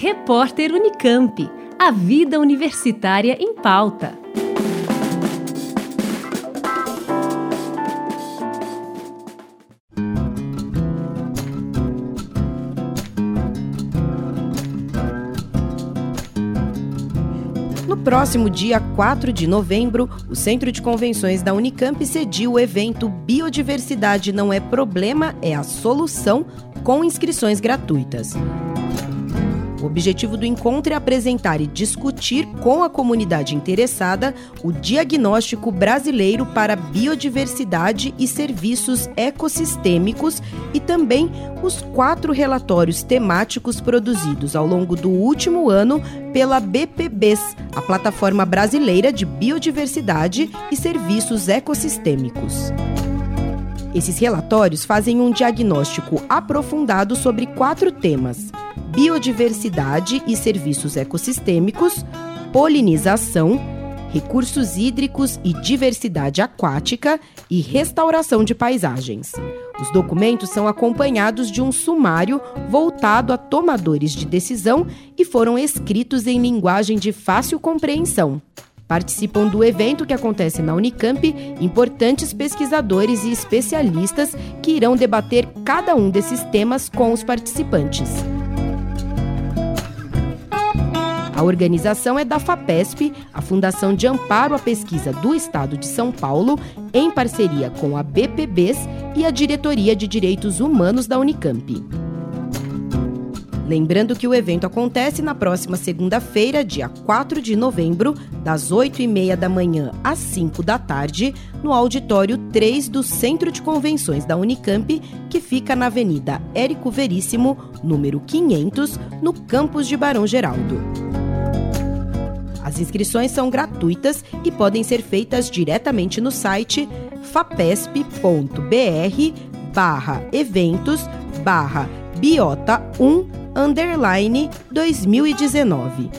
Repórter Unicamp. A vida universitária em pauta. No próximo dia 4 de novembro, o Centro de Convenções da Unicamp cediu o evento Biodiversidade não é problema, é a solução, com inscrições gratuitas. O objetivo do encontro é apresentar e discutir com a comunidade interessada o diagnóstico brasileiro para biodiversidade e serviços ecossistêmicos e também os quatro relatórios temáticos produzidos ao longo do último ano pela BPBs, a Plataforma Brasileira de Biodiversidade e Serviços Ecossistêmicos. Esses relatórios fazem um diagnóstico aprofundado sobre quatro temas biodiversidade e serviços ecossistêmicos, polinização, recursos hídricos e diversidade aquática e restauração de paisagens. Os documentos são acompanhados de um sumário voltado a tomadores de decisão e foram escritos em linguagem de fácil compreensão. Participam do evento que acontece na Unicamp importantes pesquisadores e especialistas que irão debater cada um desses temas com os participantes. A organização é da FAPESP, a Fundação de Amparo à Pesquisa do Estado de São Paulo, em parceria com a BPBs e a Diretoria de Direitos Humanos da Unicamp. Lembrando que o evento acontece na próxima segunda-feira, dia 4 de novembro, das 8h30 da manhã às 5 da tarde, no auditório 3 do Centro de Convenções da Unicamp, que fica na Avenida Érico Veríssimo, número 500, no campus de Barão Geraldo. As inscrições são gratuitas e podem ser feitas diretamente no site fapesp.br barra eventos barra biota 1 underline 2019.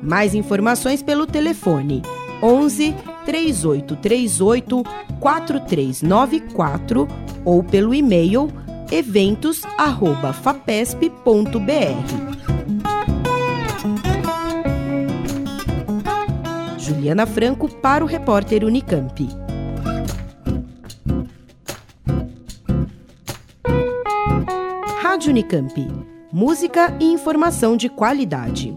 Mais informações pelo telefone 11 3838 4394 ou pelo e-mail eventos@fapesp.br. Juliana Franco para o repórter Unicamp. Rádio Unicamp. Música e informação de qualidade.